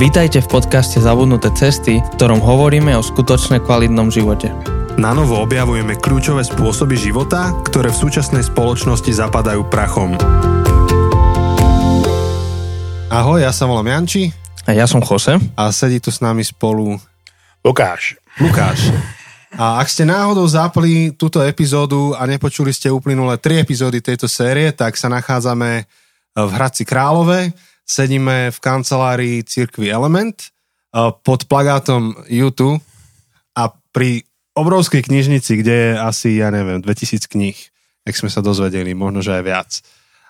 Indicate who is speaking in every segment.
Speaker 1: Vítajte v podcaste Zabudnuté cesty, v ktorom hovoríme o skutočne kvalitnom živote.
Speaker 2: Na novo objavujeme kľúčové spôsoby života, ktoré v súčasnej spoločnosti zapadajú prachom. Ahoj, ja sa volám Janči.
Speaker 1: A ja som Jose.
Speaker 2: A sedí tu s nami spolu
Speaker 3: Lukáš.
Speaker 2: Lukáš. A ak ste náhodou zapli túto epizódu a nepočuli ste uplynulé tri epizódy tejto série, tak sa nachádzame v Hradci Králové sedíme v kancelárii Cirkvi Element eh, pod plagátom YouTube a pri obrovskej knižnici, kde je asi, ja neviem, 2000 kníh, jak sme sa dozvedeli, možno, že aj viac.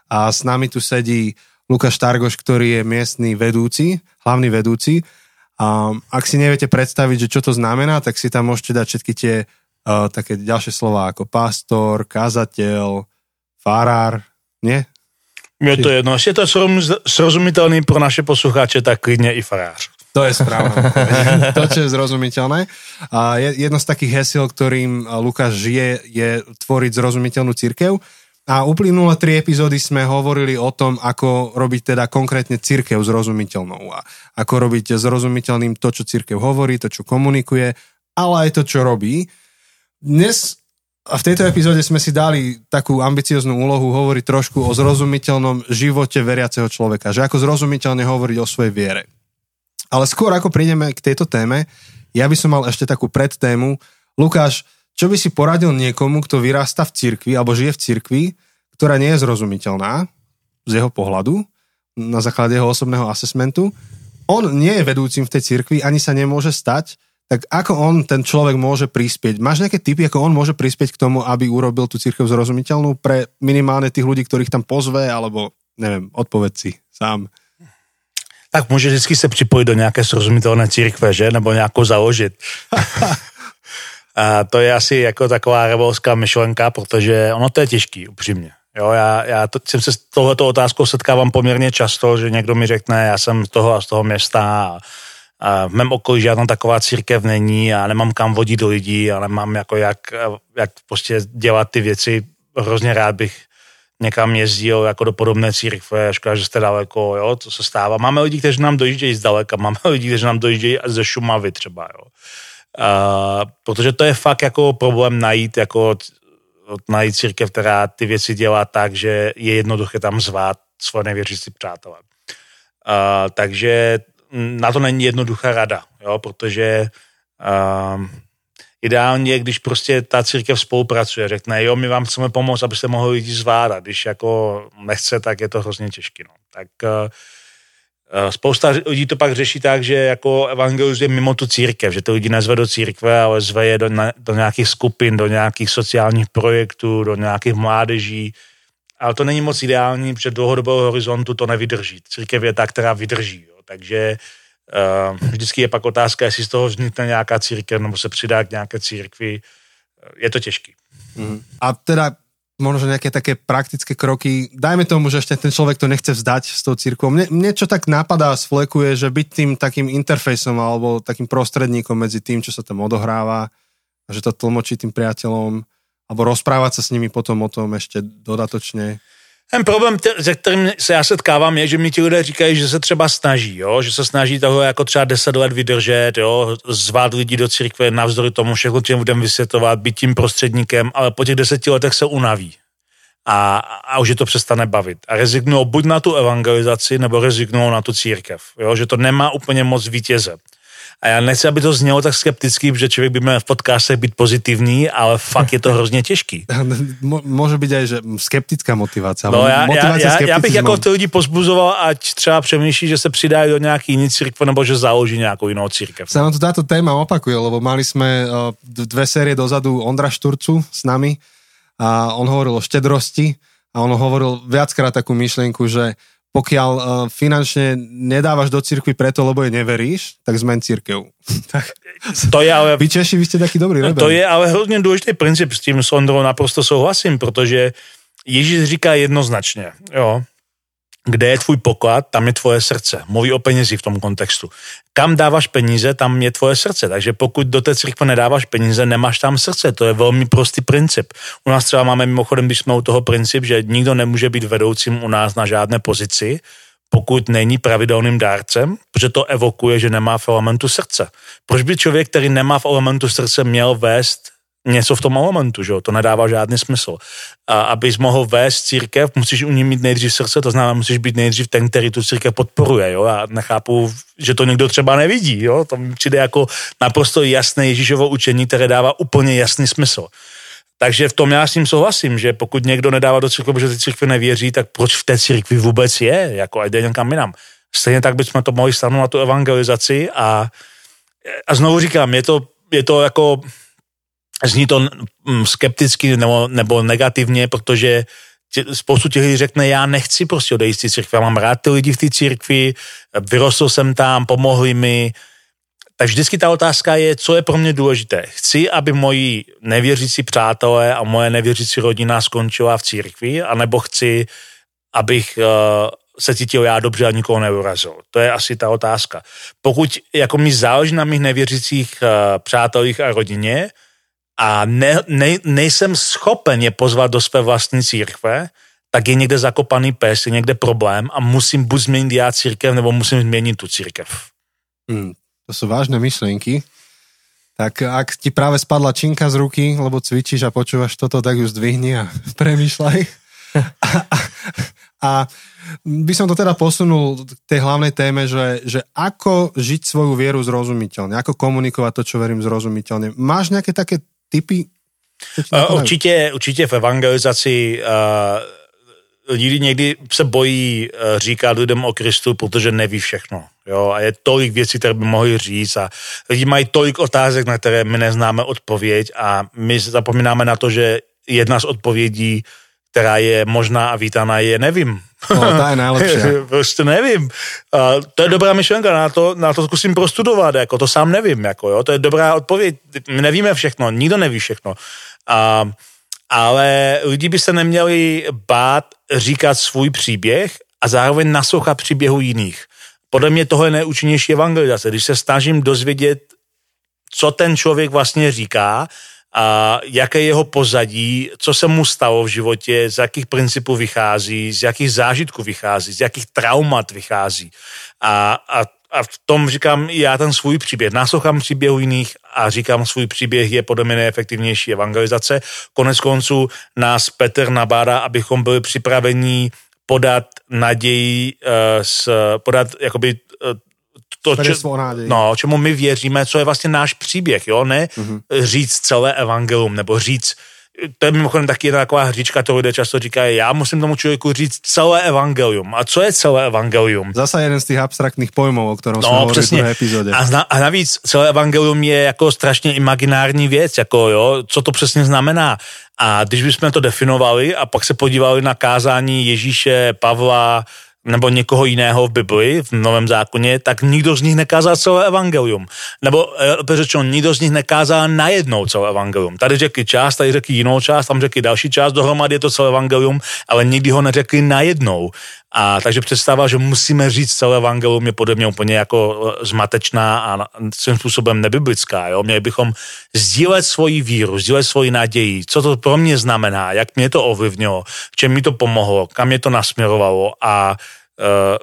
Speaker 2: A s nami tu sedí Lukáš Targoš, ktorý je miestný vedúci, hlavný vedúci. A ak si neviete predstaviť, že čo to znamená, tak si tam môžete dať všetky tie uh, také ďalšie slova ako pastor, kazateľ, farár, nie?
Speaker 3: Je to jedno, jestli je to srozumitelný pro naše posluchače, tak klidně i farář.
Speaker 2: To je správne. to, čo je zrozumiteľné. A jedno z takých hesiel, ktorým Lukáš žije, je tvoriť zrozumiteľnú církev. A uplynulé tri epizódy sme hovorili o tom, ako robiť teda konkrétne církev zrozumiteľnou a ako robiť zrozumiteľným to, čo církev hovorí, to, čo komunikuje, ale aj to, čo robí. Dnes a v tejto epizóde sme si dali takú ambicioznú úlohu hovoriť trošku o zrozumiteľnom živote veriaceho človeka, že ako zrozumiteľne hovoriť o svojej viere. Ale skôr ako prídeme k tejto téme, ja by som mal ešte takú predtému. Lukáš, čo by si poradil niekomu, kto vyrasta v cirkvi alebo žije v cirkvi, ktorá nie je zrozumiteľná z jeho pohľadu, na základe jeho osobného asesmentu. On nie je vedúcim v tej cirkvi, ani sa nemôže stať, tak ako on, ten človek môže prispieť? Máš nejaké typy, ako on môže prispieť k tomu, aby urobil tú církev zrozumiteľnú pre minimálne tých ľudí, ktorých tam pozve, alebo neviem, odpoveď si sám.
Speaker 3: Tak může vždycky se připojit do nějaké srozumitelné církve, že? Nebo nějakou založit. A to je asi jako taková revolská myšlenka, protože ono to je těžký, upřímně. Jo, já, já to, jsem se s tohleto otázkou setkávám poměrně často, že někdo mi řekne, já jsem z toho a z toho města a v mém okolí žádná taková církev není a nemám kam vodit lidí a nemám jako jak, jak prostě dělat ty věci. Hrozně rád bych někam jezdil jako do podobné církve, škoda, že jste daleko, jo, co se stává. Máme lidi, kteří nám dojíždějí zdaleka, máme lidi, kteří nám dojíždějí ze Šumavy třeba, jo. A, protože to je fakt jako problém najít, jako najít církev, která ty věci dělá tak, že je jednoduché tam zvát svoje nevěřící přátelé. A, takže na to není jednoduchá rada, jo, protože um, ideálně, když prostě ta církev spolupracuje, řekne, jo, my vám chceme pomoct, abyste mohli lidi zvládat, když jako nechce, tak je to hrozně těžké, no. Tak uh, spousta lidí to pak řeší tak, že jako evangelizuje mimo tu církev, že to lidi nezve do církve, ale zve je do, na, do nějakých skupin, do nějakých sociálních projektů, do nějakých mládeží, ale to není moc ideální, protože dlouhodobého horizontu to nevydrží. Církev je ta, která vydrží. Jo. Takže uh, vždycky je pak otázka, jestli z toho vznikne nějaká církev nebo se přidá k nějaké církvi. Je to těžký.
Speaker 2: Mm. A teda možno nejaké také praktické kroky. Dajme tomu, že ešte ten človek to nechce vzdať s tou církvou. Mne, mne čo tak napadá, sflekuje, že byť tým takým interfejsom alebo takým prostredníkom medzi tým, čo sa tam odohráva, že to tlmočí tým priateľom, alebo rozprávať sa s nimi potom o tom ešte dodatočne.
Speaker 3: Ten problém, se kterým se já setkávám, je, že mi ti lidé říkají, že se třeba snaží, jo? že se snaží toho jako třeba 10 let vydržet, jo? zvát lidi do církve navzdory tomu, všechno těm budeme vysvětlovat, být tím prostředníkem, ale po těch deseti letech se unaví. A, a už je to přestane bavit. A rezignují buď na tu evangelizaci, nebo rezignují na tu církev. Jo? Že to nemá úplně moc vítěze. A já nechci, aby to znělo tak skepticky, že člověk by měl v podcastech být pozitivní, ale fakt je to hrozně těžký.
Speaker 2: Může být aj, že skeptická motivace.
Speaker 3: No já, já, já, já, bych jako ty lidi pozbuzoval, ať třeba přemýšlí, že se přidají do nějaký jiný církve, nebo že založí nějakou jinou církev.
Speaker 2: Se nám to táto téma opakuje, lebo mali jsme uh, dve série dozadu Ondra Šturcu s nami a on hovoril o štedrosti a on hovoril viackrát takú myšlienku, že pokiaľ uh, finančne nedávaš do cirkvi preto, lebo je neveríš, tak zmen církev. tak,
Speaker 3: to je ale...
Speaker 2: Vy Češi, vy ste taký dobrý rebel.
Speaker 3: To je ale hrozně důležitý princip, s tím s Ondrou naprosto souhlasím, protože Ježíš říká jednoznačně, jo, kde je tvůj poklad, tam je tvoje srdce. Mluví o penězi v tom kontextu. Kam dáváš peníze, tam je tvoje srdce. Takže pokud do té církve nedáváš peníze, nemáš tam srdce. To je velmi prostý princip. U nás třeba máme mimochodem, když jsme u toho princip, že nikdo nemůže být vedoucím u nás na žádné pozici, pokud není pravidelným dárcem, protože to evokuje, že nemá v elementu srdce. Proč by člověk, který nemá v elementu srdce, měl vést něco v tom elementu, že? to nedává žádný smysl. A abys mohl vést církev, musíš u ní mít nejdřív srdce, to znamená, musíš být nejdřív ten, který tu církev podporuje. Jo? Já nechápu, že to někdo třeba nevidí. Jo? To mi přijde jako naprosto jasné Ježíšovo učení, které dává úplně jasný smysl. Takže v tom já s ním souhlasím, že pokud někdo nedává do církve, protože ty církve nevěří, tak proč v té církvi vůbec je, jako a jde někam jinam. Stejně tak bychom to mohli stáhnout na tu evangelizaci a, a znovu říkám, je to, je to jako, zní to mm, skepticky nebo, nebo negativně, protože tě, spoustu těch lidí řekne, já nechci prostě odejít z té církve, já mám rád ty lidi v té církvi, vyrostl jsem tam, pomohli mi, tak vždycky ta otázka je, co je pro mě důležité. Chci, aby moji nevěřící přátelé a moje nevěřící rodina skončila v církvi, anebo chci, abych uh, se cítil já dobře a nikoho neurazil. To je asi ta otázka. Pokud jako mi záleží na mých nevěřících uh, přátelích a rodině a ne, ne, nejsem schopen je pozvat do své vlastní církve, tak je někde zakopaný pes, je někde problém a musím buď změnit já církev, nebo musím změnit tu církev.
Speaker 2: Hmm, to sú vážne myšlienky. Tak ak ti práve spadla činka z ruky, lebo cvičíš a počúvaš toto, tak ju zdvihni a premýšľaj. a, a, a by som to teda posunul k tej hlavnej téme, že, že ako žiť svoju vieru zrozumiteľne, ako komunikovať to, čo verím zrozumiteľne. Máš nejaké také typy?
Speaker 3: Určitě, určitě v evangelizaci uh, lidi někdy se bojí uh, říkat lidem o Kristu, protože neví všechno. Jo, a je tolik věcí, které by mohli říct a lidi mají tolik otázek, na které my neznáme odpověď a my zapomínáme na to, že jedna z odpovědí, která je možná a vítaná, je nevím.
Speaker 2: No, ta je nejlepší.
Speaker 3: prostě nevím. Uh, to je dobrá myšlenka, na to, na to zkusím prostudovat, jako to sám nevím, jako jo, to je dobrá odpověď. My nevíme všechno, nikdo neví všechno. Uh, ale lidi by se neměli bát říkat svůj příběh a zároveň naslouchat příběhu jiných. Podle mě tohle je nejúčinnější evangelizace, když se snažím dozvědět, co ten člověk vlastně říká, a jaké je jeho pozadí, co se mu stalo v životě, z jakých principů vychází, z jakých zážitků vychází, z jakých traumat vychází. A, a, a v tom říkám já ten svůj příběh. Náslouchám příběhu jiných a říkám svůj příběh je podle mě nejefektivnější evangelizace. Konec konců nás Petr nabádá, abychom byli připraveni podat naději, s, podat jakoby uh,
Speaker 2: to, če,
Speaker 3: no, čemu my věříme, co je vlastně náš příběh, jo, ne mm-hmm. říct celé evangelium, nebo říct to je mimochodem taky jedna taková hříčka, to lidé často říkají, já musím tomu člověku říct celé evangelium. A co je celé evangelium?
Speaker 2: Zase jeden z těch abstraktních pojmů, o kterém no, jsme hovorili v epizodě.
Speaker 3: A, zna, a navíc celé evangelium je jako strašně imaginární věc, jako jo, co to přesně znamená. A když bychom to definovali a pak se podívali na kázání Ježíše, Pavla, nebo někoho jiného v Bibli, v Novém zákoně, tak nikdo z nich nekázal celé evangelium. Nebo e, řečeno, nikdo z nich nekázal najednou celé evangelium. Tady řekli část, tady řekli jinou část, tam řekli další část, dohromady je to celé evangelium, ale nikdy ho neřekli najednou. A takže představa, že musíme říct celé evangelium je podle mě úplně jako e, zmatečná a svým způsobem nebiblická. Jo? Měli bychom sdílet svoji víru, sdílet svoji naději, co to pro mě znamená, jak mě to ovlivnilo, čem mi to pomohlo, kam mě to nasměrovalo a uh,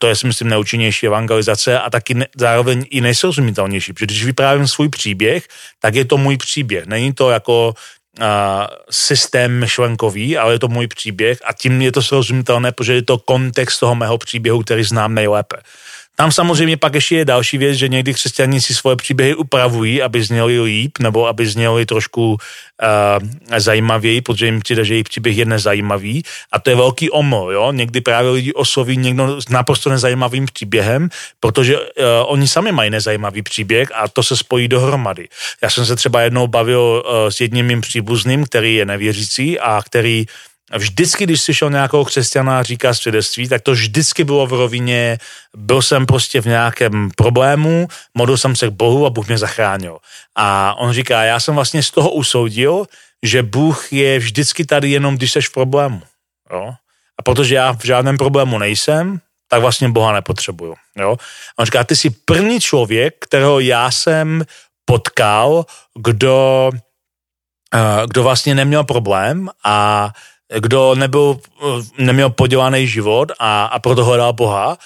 Speaker 3: to je si myslím neúčinnější evangelizace a taky ne, zároveň i nejsrozumitelnější, protože když vyprávím svůj příběh, tak je to můj příběh. Není to jako systém myšlenkový, ale je to můj příběh a tím je to srozumitelné, protože je to kontext toho mého příběhu, který znám nejlépe. Tam samozřejmě pak ještě je další věc, že někdy křesťané si svoje příběhy upravují, aby zněli líp, nebo aby zněli trošku uh, zajímavěji, protože jim přijde, že jejich příběh je nezajímavý. A to je velký omyl, jo. Někdy právě lidi osloví někdo s naprosto nezajímavým příběhem, protože uh, oni sami mají nezajímavý příběh a to se spojí dohromady. Já jsem se třeba jednou bavil uh, s jedním mým příbuzným, který je nevěřící a který vždycky, když slyšel nějakou křesťana říká svědectví, tak to vždycky bylo v rovině, byl jsem prostě v nějakém problému, modlil jsem se k Bohu a Bůh mě zachránil. A on říká, já jsem vlastně z toho usoudil, že Bůh je vždycky tady jenom, když jsi v problému. Jo? A protože já v žádném problému nejsem, tak vlastně Boha nepotřebuju. Jo? A on říká, ty jsi první člověk, kterého já jsem potkal, kdo, eh, kdo vlastně neměl problém a kdo nebyl, neměl podělaný život a, a proto hledal Boha,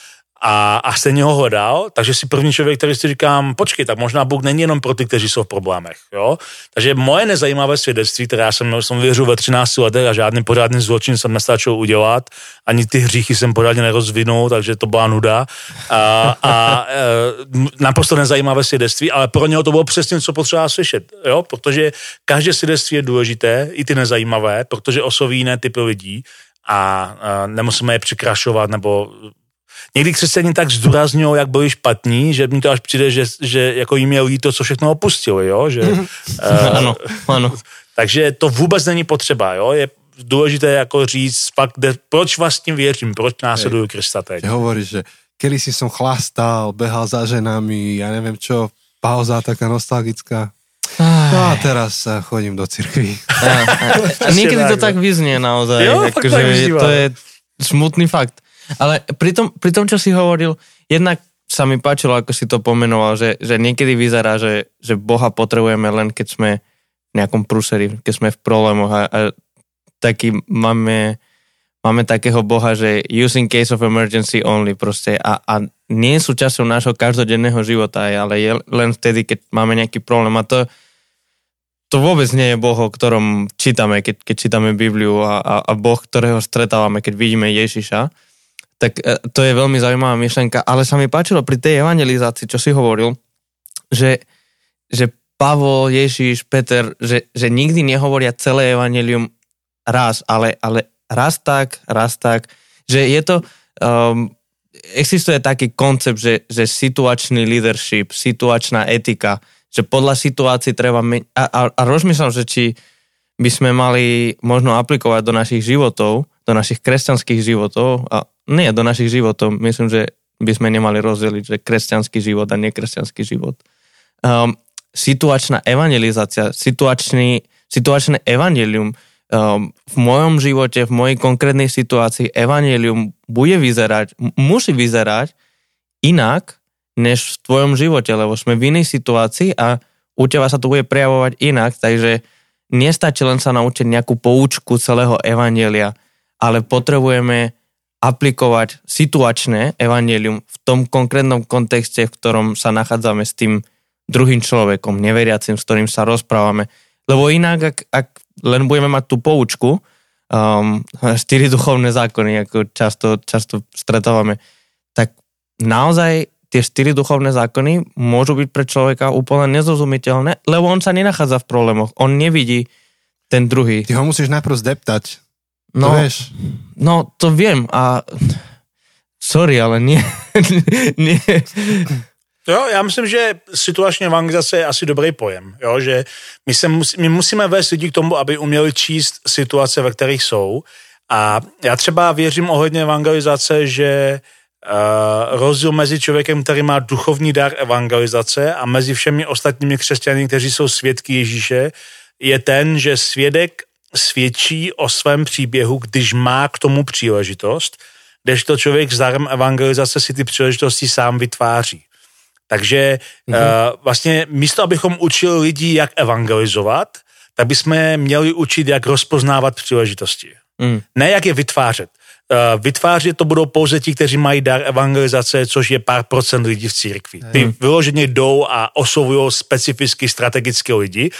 Speaker 3: a, a stejně ho hledal, takže si první člověk, který si říkám, počkej, tak možná Bůh není jenom pro ty, kteří jsou v problémech, jo. Takže moje nezajímavé svědectví, které já jsem, jsem věřil ve 13 letech a žádný pořádný zločin jsem nestačil udělat, ani ty hříchy jsem pořádně nerozvinul, takže to byla nuda. A, a e, naprosto nezajímavé svědectví, ale pro něho to bylo přesně, co potřeba slyšet, jo, protože každé svědectví je důležité, i ty nezajímavé, protože osloví jiné typy lidí a, a nemusíme je přikrašovat nebo někdy křesťané tak zdůrazňují, jak byli špatní, že mi to až přijde, že, že jako jim je líto, co všechno opustili, jo? Že, uh,
Speaker 1: ano, ano.
Speaker 3: Takže to vůbec není potřeba, jo? Je důležité jako říct fakt, de, proč vlastně věřím, proč následuju Krista teď.
Speaker 2: Hovoríš, že kedy si som chlastal, behal za ženami, ja neviem čo, pauza taká nostalgická. No a teraz chodím do cirkvi.
Speaker 1: Niekedy to tak vyznie naozaj.
Speaker 3: Jo, fakt
Speaker 1: akože
Speaker 3: tak vyzýva.
Speaker 1: to je smutný fakt. Ale pri tom, pri tom, čo si hovoril, jednak sa mi páčilo, ako si to pomenoval, že, že niekedy vyzerá, že, že Boha potrebujeme len keď sme v nejakom prúseri, keď sme v problémoch a, a taký máme, máme takého Boha, že use in case of emergency only proste a, a nie sú časom nášho každodenného života, ale je len vtedy, keď máme nejaký problém. A to, to vôbec nie je Boh, o ktorom čítame, keď, keď čítame Bibliu a, a, a Boh, ktorého stretávame, keď vidíme Ježiša tak e, to je veľmi zaujímavá myšlenka, ale sa mi páčilo pri tej evangelizácii, čo si hovoril, že, že Pavol, Ježíš, Peter, že, že nikdy nehovoria celé evangelium raz, ale, ale raz tak, raz tak, že je to, um, existuje taký koncept, že, že situačný leadership, situačná etika, že podľa situácií treba a, a, a rozmýšľam, že či by sme mali možno aplikovať do našich životov, do našich kresťanských životov a nie do našich životov. Myslím, že by sme nemali rozdeliť, že kresťanský život a nekresťanský život. Um, situačná evangelizácia, situačný, situačné evangelium um, v mojom živote, v mojej konkrétnej situácii evangelium bude vyzerať, musí vyzerať inak, než v tvojom živote, lebo sme v inej situácii a u teba sa to bude prejavovať inak, takže nestačí len sa naučiť nejakú poučku celého evangelia, ale potrebujeme aplikovať situačné evanelium v tom konkrétnom kontexte, v ktorom sa nachádzame s tým druhým človekom, neveriacim, s ktorým sa rozprávame. Lebo inak, ak, ak len budeme mať tú poučku, um, štyri duchovné zákony, ako často, často stretávame, tak naozaj tie štyri duchovné zákony môžu byť pre človeka úplne nezrozumiteľné, lebo on sa nenachádza v problémoch. On nevidí ten druhý.
Speaker 2: Ty ho musíš najprv zdeptať.
Speaker 1: No,
Speaker 2: to vieš.
Speaker 1: no to viem a sorry, ale nie. nie.
Speaker 3: Jo, já myslím, že situační evangelizace je asi dobrý pojem, jo, že my, se musí, my musíme vést lidi k tomu, aby uměli číst situace, ve kterých jsou a já třeba věřím ohledně evangelizace, že uh, rozdíl mezi člověkem, který má duchovní dar evangelizace a mezi všemi ostatními křesťany, kteří jsou svědky Ježíše, je ten, že svědek svědčí o svém příběhu, když má k tomu příležitost, kdežto člověk s darem evangelizace si ty příležitosti sám vytváří. Takže mm-hmm. uh, vlastně místo, abychom učili lidi, jak evangelizovat, tak bychom měli učit, jak rozpoznávat příležitosti. Mm. Ne jak je vytvářet. Uh, vytvářet to budou pouze ti, kteří mají dar evangelizace, což je pár procent lidí v církvi. Ty mm. vyloženě jdou a oslovují specificky strategické lidi,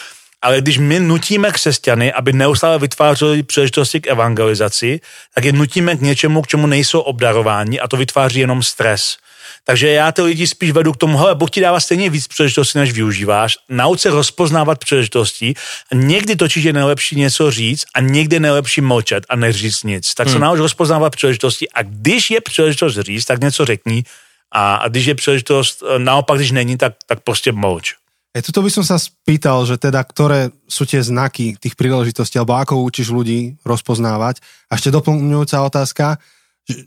Speaker 3: ale když my nutíme křesťany, aby neustále vytvářeli příležitosti k evangelizaci, tak je nutíme k něčemu, k čemu nejsou obdarováni a to vytváří jenom stres. Takže já ty lidi spíš vedu k tomu, hele, Bůh ti dává stejně víc příležitostí, než využíváš. Nauč se rozpoznávat příležitosti. Někdy totiž je nejlepší něco říct a někdy je nejlepší mlčet a neříct nic. Tak hmm. se nauč rozpoznávat příležitosti a když je příležitost říct, tak něco řekni. A, a když je příležitost, naopak, když není, tak, tak prostě mlč.
Speaker 2: E, tuto by som sa spýtal, že teda, ktoré sú tie znaky tých príležitostí, alebo ako učíš ľudí rozpoznávať. A ešte doplňujúca otázka, že,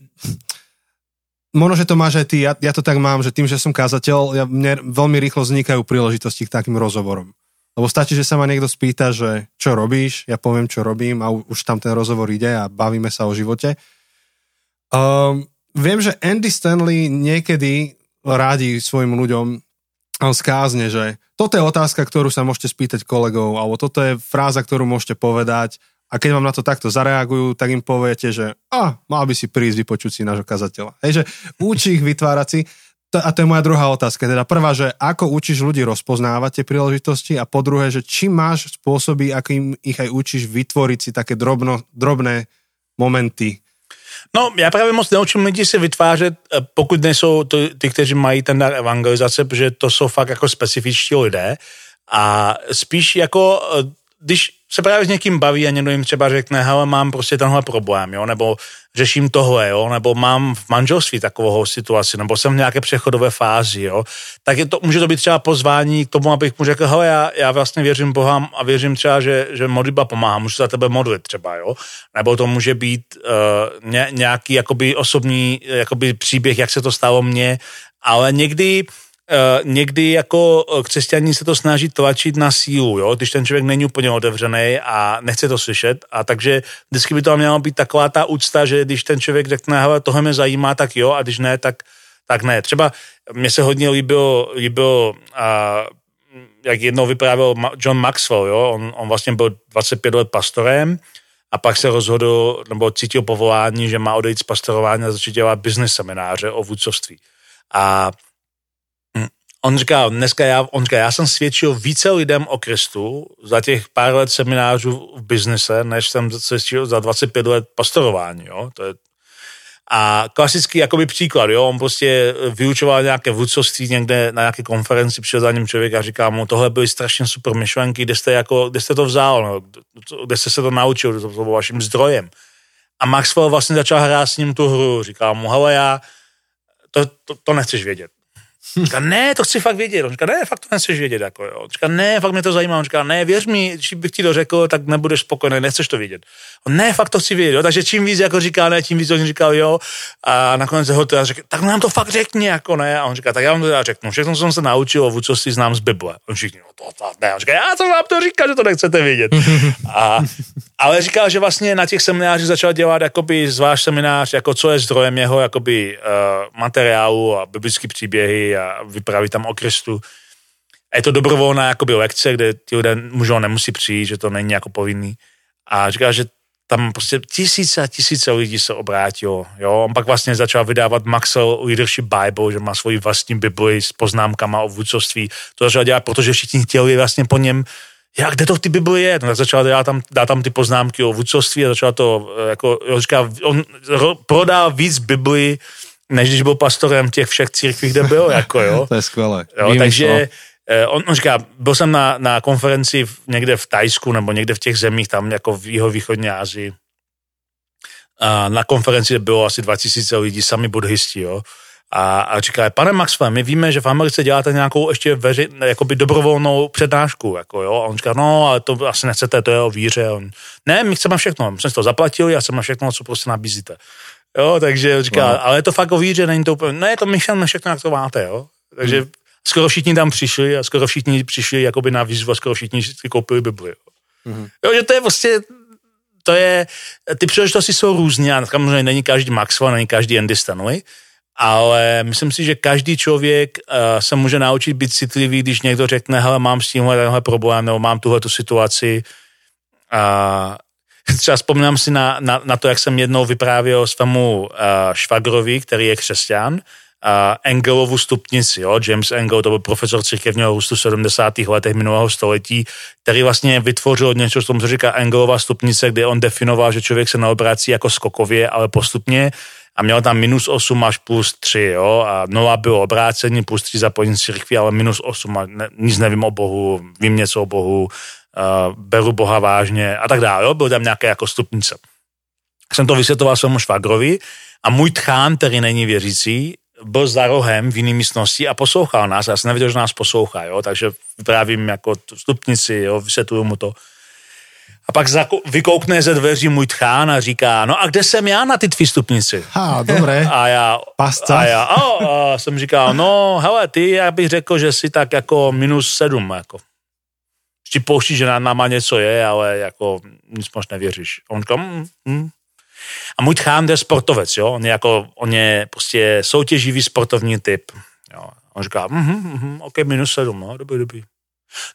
Speaker 2: možno, že to máš aj ty, ja, ja to tak mám, že tým, že som kázateľ, ja, mne veľmi rýchlo vznikajú príležitosti k takým rozhovorom. Lebo stačí, že sa ma niekto spýta, že čo robíš, ja poviem, čo robím a už tam ten rozhovor ide a bavíme sa o živote. Um, viem, že Andy Stanley niekedy rádi svojim ľuďom on skázne, že toto je otázka, ktorú sa môžete spýtať kolegov, alebo toto je fráza, ktorú môžete povedať a keď vám na to takto zareagujú, tak im poviete, že a, mal by si prísť vypočuť si nášho kazateľa. Hej, že učí ich vytvárať si. A to je moja druhá otázka. Teda prvá, že ako učíš ľudí rozpoznávať tie príležitosti a po druhé, že či máš spôsoby, akým ich aj učíš vytvoriť si také drobno, drobné momenty
Speaker 3: No, já právě moc neučím lidi si vytvářet, eh, pokud nejsou to, ty, kteří mají ten dar evangelizace, protože to jsou fakt jako specifičtí lidé. A spíš jako, eh, když se právě s někým baví a někdo jim třeba řekne, hele, mám prostě tenhle problém, jo, nebo řeším tohle, jo, nebo mám v manželství takovou situaci, nebo jsem v nějaké přechodové fázi, jo, tak je to, může to být třeba pozvání k tomu, abych mu řekl, hele, já, já vlastně věřím Boha a věřím třeba, že, že modlitba pomáhá, můžu za tebe modlit třeba, jo, nebo to může být uh, ně, nějaký jakoby osobní jakoby příběh, jak se to stalo mně, ale někdy Uh, někdy jako křesťaní se to snaží tlačit na sílu, jo? když ten člověk není úplně otevřený a nechce to slyšet. A takže vždycky by to mělo být taková ta úcta, že když ten člověk řekne, hele, tohle mě zajímá, tak jo, a když ne, tak, tak ne. Třeba mně se hodně líbilo, líbilo a, jak jednou vyprávěl John Maxwell, jo? On, on vlastně byl 25 let pastorem a pak se rozhodl, nebo cítil povolání, že má odejít z pastorování a začít dělat business semináře o vůdcovství. A on říká, dneska já, on říká, já jsem svědčil více lidem o Kristu za těch pár let seminářů v biznise, než jsem svědčil za 25 let pastorování, jo. To je, a klasický jakoby příklad, jo, on prostě vyučoval nějaké vůdcovství někde na nějaké konferenci, přišel za ním člověk a říká mu, tohle byly strašně super myšlenky, kde jste, jako, kde jste to vzal, no, kde jste se to naučil, to bylo vaším zdrojem. A Maxwell vlastně začal hrát s ním tu hru, říká mu, hele já, to, to, to nechceš vědět On říká, ne, to chci fakt vědět. On říká, ne, fakt to nechceš vědět. Jako, jo. On říká, ne, fakt mě to zajímá. On říká, ne, věř mi, když bych ti to řekl, tak nebudeš spokojený, nechceš to vědět. On, ne, fakt to chci vědět. Jo. Takže čím víc jako říká ne, tím víc on říkal jo. A nakonec ho teda řekl, tak nám to fakt řekni, jako ne. A on říká, tak já vám to teda řeknu. Všechno jsem se naučil o vůdcovství znám z Bible. On říká, no to, to, ne. On říká, já to vám to říkal, že to nechcete vědět. A, ale říkal, že vlastně na těch seminářích začal dělat jakoby zvlášť seminář, jako co je zdrojem jeho jakoby uh, materiálu a biblické příběhy a vypráví tam o Kristu. A je to dobrovolná jakoby lekce, kde ti lidé můžou nemusí přijít, že to není jako povinný. A říká, že tam prostě tisíce a tisíce lidí se obrátilo. Jo? On pak vlastně začal vydávat Maxwell Leadership Bible, že má svoji vlastní Bibli s poznámkama o vůdcovství. To začal dělat, protože všichni chtěli vlastně po něm já, kde to v té Bibli je? No, začal dát tam, dát tam ty poznámky o vůdcovství a začal to, eh, jako, říká, on prodal víc Bibli, než když byl pastorem těch všech církví, kde byl, jako jo.
Speaker 2: to je skvělé.
Speaker 3: Jo, takže eh, on, on říká, byl jsem na, na konferenci někde v Tajsku nebo někde v těch zemích, tam jako v jihovýchodní Asii. A na konferenci bylo asi 2000 lidí, sami buddhisti, jo. A, a říká, pane Maxwell, my víme, že v Americe děláte nějakou ještě veři, jakoby dobrovolnou přednášku, jako jo. A on říká, no, ale to asi nechcete, to je o víře. On, ne, my chceme všechno, my jsme to zaplatili a chceme všechno, co prostě nabízíte. Jo, takže říká, no. ale je to fakt o víře, není to úplně, ne, to my chceme všechno, jak to máte, jo. Takže hmm. Skoro všichni tam přišli a skoro všichni přišli jakoby na výzvu a skoro všichni si koupili Bibli. Jo. Hmm. jo, že to je prostě, to je, ty příležitosti jsou různé a samozřejmě není každý Maxwell, není každý Andy Stanley, ale myslím si, že každý člověk uh, se může naučit být citlivý, když někdo řekne, hele, mám s tímhle tenhle problém, nebo mám tuhle tu situaci. Uh, třeba vzpomínám si na, na, na to, jak jsem jednou vyprávěl svému uh, švagrovi, který je křesťan, Engelovu stupnici. Jo? James Engel, to byl profesor církevního růstu v 70. letech minulého století, který vlastně vytvořil něco, co říká Engelova stupnice, kde on definoval, že člověk se neobrací jako skokově, ale postupně a měl tam minus 8 až plus 3, jo, a nula bylo obrácení, plus 3 zapojení církví, ale minus 8 a ne, nic nevím o Bohu, vím něco o Bohu, uh, beru Boha vážně a tak dále, jo, byl tam nějaké jako stupnice. Jsem to vysvětloval svému švagrovi a můj tchán, který není věřící, byl za rohem v jiné místnosti a poslouchal nás. Já jsem nevěděl, že nás poslouchá, jo, takže vyprávím jako stupnici, jo, vysvětluju mu to. A pak vykoukne ze dveří můj tchán a říká, no a kde jsem já na ty tvý stupnici?
Speaker 2: Ha, dobré.
Speaker 3: A já,
Speaker 2: Pasca.
Speaker 3: A já, a, a jsem říkal, no hele, ty, já bych řekl, že jsi tak jako minus sedm, jako. Ti pouští, že na náma něco je, ale jako nic moc nevěříš. On říká, mm, mm. A můj tchán je sportovec, jo, on je jako, on je prostě soutěživý sportovní typ, jo. On říká, mm, mm, ok, minus sedm, no, dobrý, dobrý.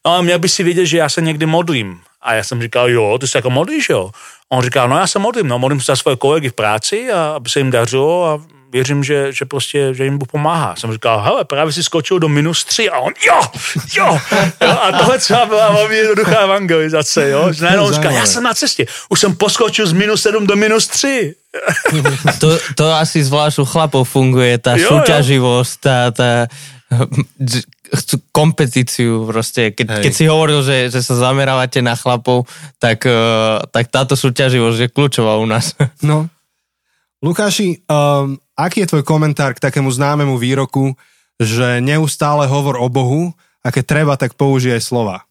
Speaker 3: No ale měl by si vědět, že já se někdy modlím A já jsem říkal, jo, ty se jako modlíš, jo. On říkal, no já se modlím, no modlím se za svoje kolegy v práci a aby se jim dařilo a věřím, že, že prostě, že jim Bůh pomáhá. Jsem říkal, hele, právě si skočil do minus tři a on, jo, jo. jo a tohle třeba byla velmi jednoduchá evangelizace, jo. Že najednou on říkal, já jsem na cestě, už jsem poskočil z minus sedm do minus tři.
Speaker 1: to, to asi zvlášť u chlapov funguje, tá jo, súťaživosť, tá, tá chcú kompetíciu proste. Keď, keď si hovoril, že, že sa zamerávate na chlapov, tak, uh, tak táto súťaživosť je kľúčová u nás.
Speaker 2: No. Lukáši, um, aký je tvoj komentár k takému známemu výroku, že neustále hovor o Bohu a keď treba, tak použije slova?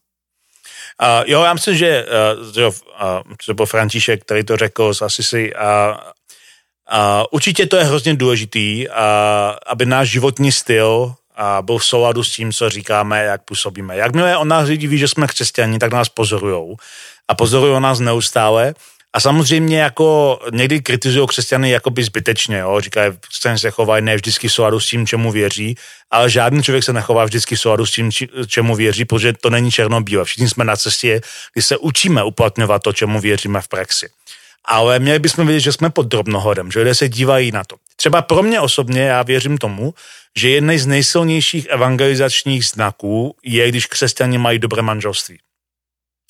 Speaker 3: Uh, jo, já myslím, že, uh, uh, to František, který to řekl z Asisi, uh, uh, určitě to je hrozně důležitý, uh, aby náš životní styl a byl v souladu s tím, co říkáme, jak působíme. Jakmile on nás lidi ví, že jsme křesťani, tak nás pozorujou a pozorují nás neustále. A samozřejmě jako někdy kritizují křesťany jakoby zbytečně, jo? říkají, křesťané se chovají ne vždycky v souladu s tím, čemu věří, ale žádný člověk se nechová vždycky v souladu s tím, čemu věří, protože to není černobíle. Všichni jsme na cestě, kdy se učíme uplatňovat to, čemu věříme v praxi. Ale měli bychom vědět, že jsme pod drobnohodem, že lidé se dívají na to. Třeba pro mě osobně, já věřím tomu, že jedný z nejsilnějších evangelizačních znaků je, když křesťani mají dobré manželství.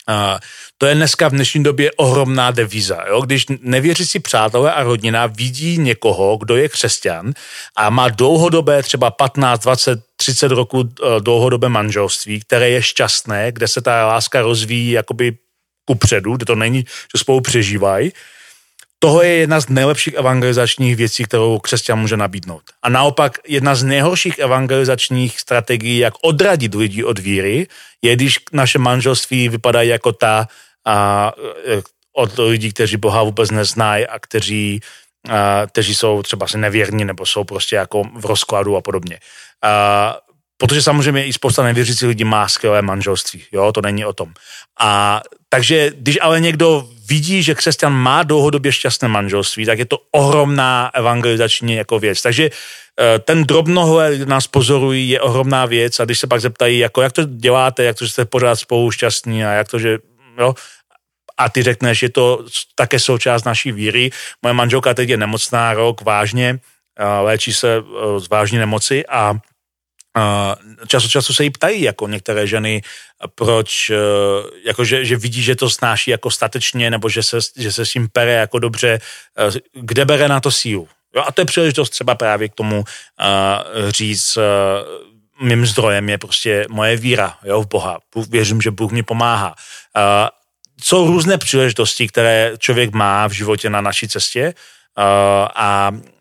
Speaker 3: A to je dneska v dnešní době ohromná devíza. Jo? Když nevěřící přátelé a rodina vidí někoho, kdo je křesťan a má dlouhodobé, třeba 15, 20, 30 roku dlouhodobé manželství, které je šťastné, kde se ta láska rozvíjí jakoby kupředu, kde to není, že spolu přežívají, toho je jedna z nejlepších evangelizačních věcí, kterou křesťan může nabídnout. A naopak jedna z nejhorších evangelizačních strategií, jak odradit lidi od víry, je, když naše manželství vypadají jako ta a, e, od lidí, kteří Boha vůbec neznají a kteří, a, kteří jsou třeba si nevěrní nebo jsou prostě jako v rozkladu a podobně. A, protože samozřejmě i spousta nevěřících lidí má skvělé manželství, jo, to není o tom. A takže když ale někdo vidí, že křesťan má dlouhodobě šťastné manželství, tak je to ohromná evangelizační jako věc. Takže eh, ten drobnohled nás pozorují, je ohromná věc a když se pak zeptají, jako jak to děláte, jak to, že jste pořád spolu šťastní a jak to, že jo, a ty řekneš, je to také součást naší víry. Moje manželka teď je nemocná rok vážně, léčí se eh, z vážné nemoci a čas od času se jí ptají, jako některé ženy, proč, e, jako že, že vidí, že to snáší jako statečně, nebo že se, že se s tím pere jako dobře, e, kde bere na to sílu. Jo, a to je příležitost třeba právě k tomu uh, říct, uh, mým zdrojem je prostě moje víra jo, v Boha. Věřím, že Bůh mi pomáhá. Uh, jsou různé příležitosti, které člověk má v životě na naší cestě uh, a Eh,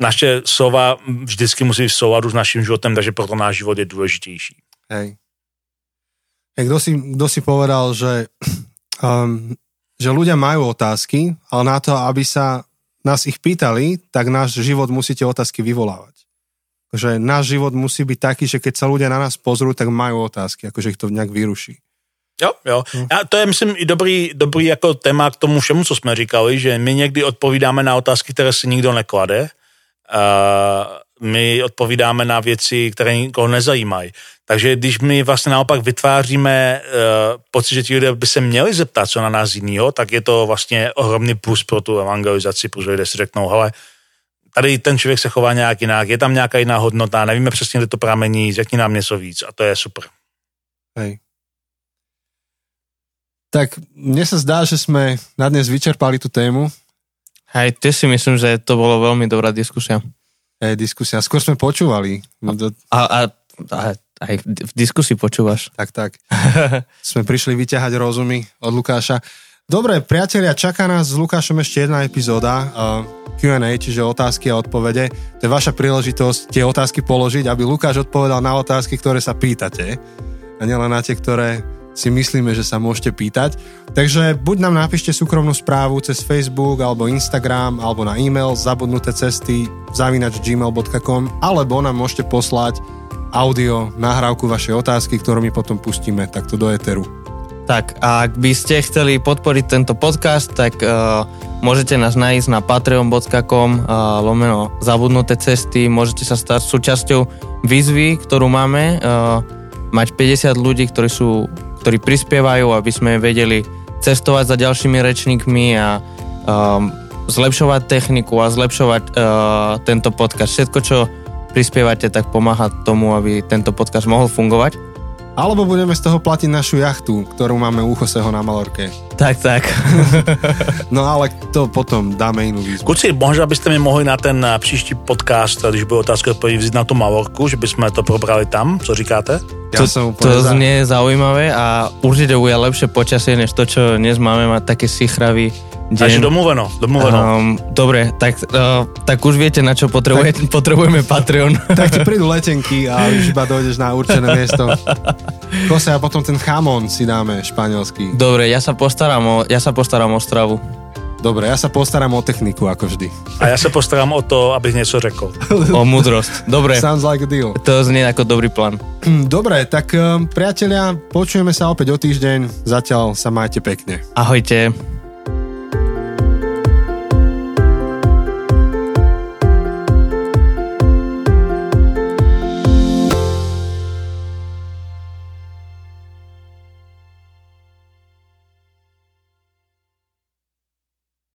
Speaker 3: naše slova vždycky musí v souladu s naším životem, takže proto náš život je důležitější.
Speaker 2: Hej. Hej, kdo si, kdo si povedal, že, um, že ľudia majú otázky, ale na to, aby sa nás ich pýtali, tak náš život musí tie otázky vyvolávať. Že náš život musí byť taký, že keď sa ľudia na nás pozrú, tak majú otázky, akože ich to nejak vyruší.
Speaker 3: Jo, jo. Hm. A to je, myslím, i dobrý, dobrý jako téma k tomu všemu, co jsme říkali, že my někdy odpovídáme na otázky, které si nikdo neklade. Uh, my odpovídáme na věci, které nikoho nezajímají. Takže když my vlastně naopak vytváříme uh, pocit, že ti lidé by se měli zeptat, co na nás jinýho, tak je to vlastně ohromný plus pro tu evangelizaci, protože lidé si řeknou, hele, tady ten člověk se chová nějak jinak, je tam nějaká jiná hodnota, nevíme přesně, kde to pramení, řekni nám něco víc a to je super.
Speaker 2: Hej. Tak mne sa zdá, že sme na dnes vyčerpali tú tému.
Speaker 1: Hej, ty si myslím, že to bolo veľmi dobrá diskusia.
Speaker 2: Hej, diskusia. Skôr sme počúvali.
Speaker 1: A, a, a aj v diskusii počúvaš.
Speaker 2: Tak, tak. sme prišli vyťahať rozumy od Lukáša. Dobre, priatelia, čaká nás s Lukášom ešte jedna epizóda uh, Q&A, čiže otázky a odpovede. To je vaša príležitosť tie otázky položiť, aby Lukáš odpovedal na otázky, ktoré sa pýtate. A nielen na tie, ktoré si myslíme, že sa môžete pýtať. Takže buď nám napíšte súkromnú správu cez Facebook alebo Instagram alebo na e-mail zabudnuté cesty zavinač gmail.com alebo nám môžete poslať audio, nahrávku vašej otázky, ktorú my potom pustíme takto do Eteru.
Speaker 1: Tak a ak by ste chceli podporiť tento podcast, tak uh, môžete nás nájsť na patreon.com uh, lomeno zabudnuté cesty, môžete sa stať súčasťou výzvy, ktorú máme, uh, mať 50 ľudí, ktorí sú ktorí prispievajú, aby sme vedeli cestovať za ďalšími rečníkmi a um, zlepšovať techniku a zlepšovať uh, tento podcast. Všetko, čo prispievate, tak pomáha tomu, aby tento podcast mohol fungovať.
Speaker 2: Alebo budeme z toho platiť našu jachtu, ktorú máme u Joseho na Malorke.
Speaker 1: Tak, tak.
Speaker 2: no ale to potom dáme inú výzvu.
Speaker 3: Kluci, možná byste mi mohli na ten příští podcast, když bude otázka odpověď, vzít na tu Malorku, že bychom to probrali tam, co říkáte?
Speaker 2: Ja
Speaker 1: to,
Speaker 2: som
Speaker 1: to
Speaker 2: úplne za.
Speaker 1: znie zaujímavé a určite bude lepšie počasie, než to, čo dnes máme mať taký sichravý deň.
Speaker 3: Takže domluveno, domluveno.
Speaker 1: Um, dobre, tak, uh, tak už viete, na čo potrebuje, tak, potrebujeme Patreon.
Speaker 2: Tak ti prídu letenky a už iba dojdeš na určené miesto. Kose a potom ten chamon si dáme španielský.
Speaker 1: Dobre, ja sa postaram o, ja sa postaram o stravu.
Speaker 2: Dobre, ja sa postaram o techniku, ako vždy.
Speaker 3: A já se postarám o to, abych něco řekl.
Speaker 1: O múdrosť. Dobre,
Speaker 2: Sounds like a deal.
Speaker 1: to znie ako dobrý plán.
Speaker 2: Dobre, tak um, priatelia, počujeme sa opäť o týždeň. Zatiaľ sa majte pekne.
Speaker 1: Ahojte.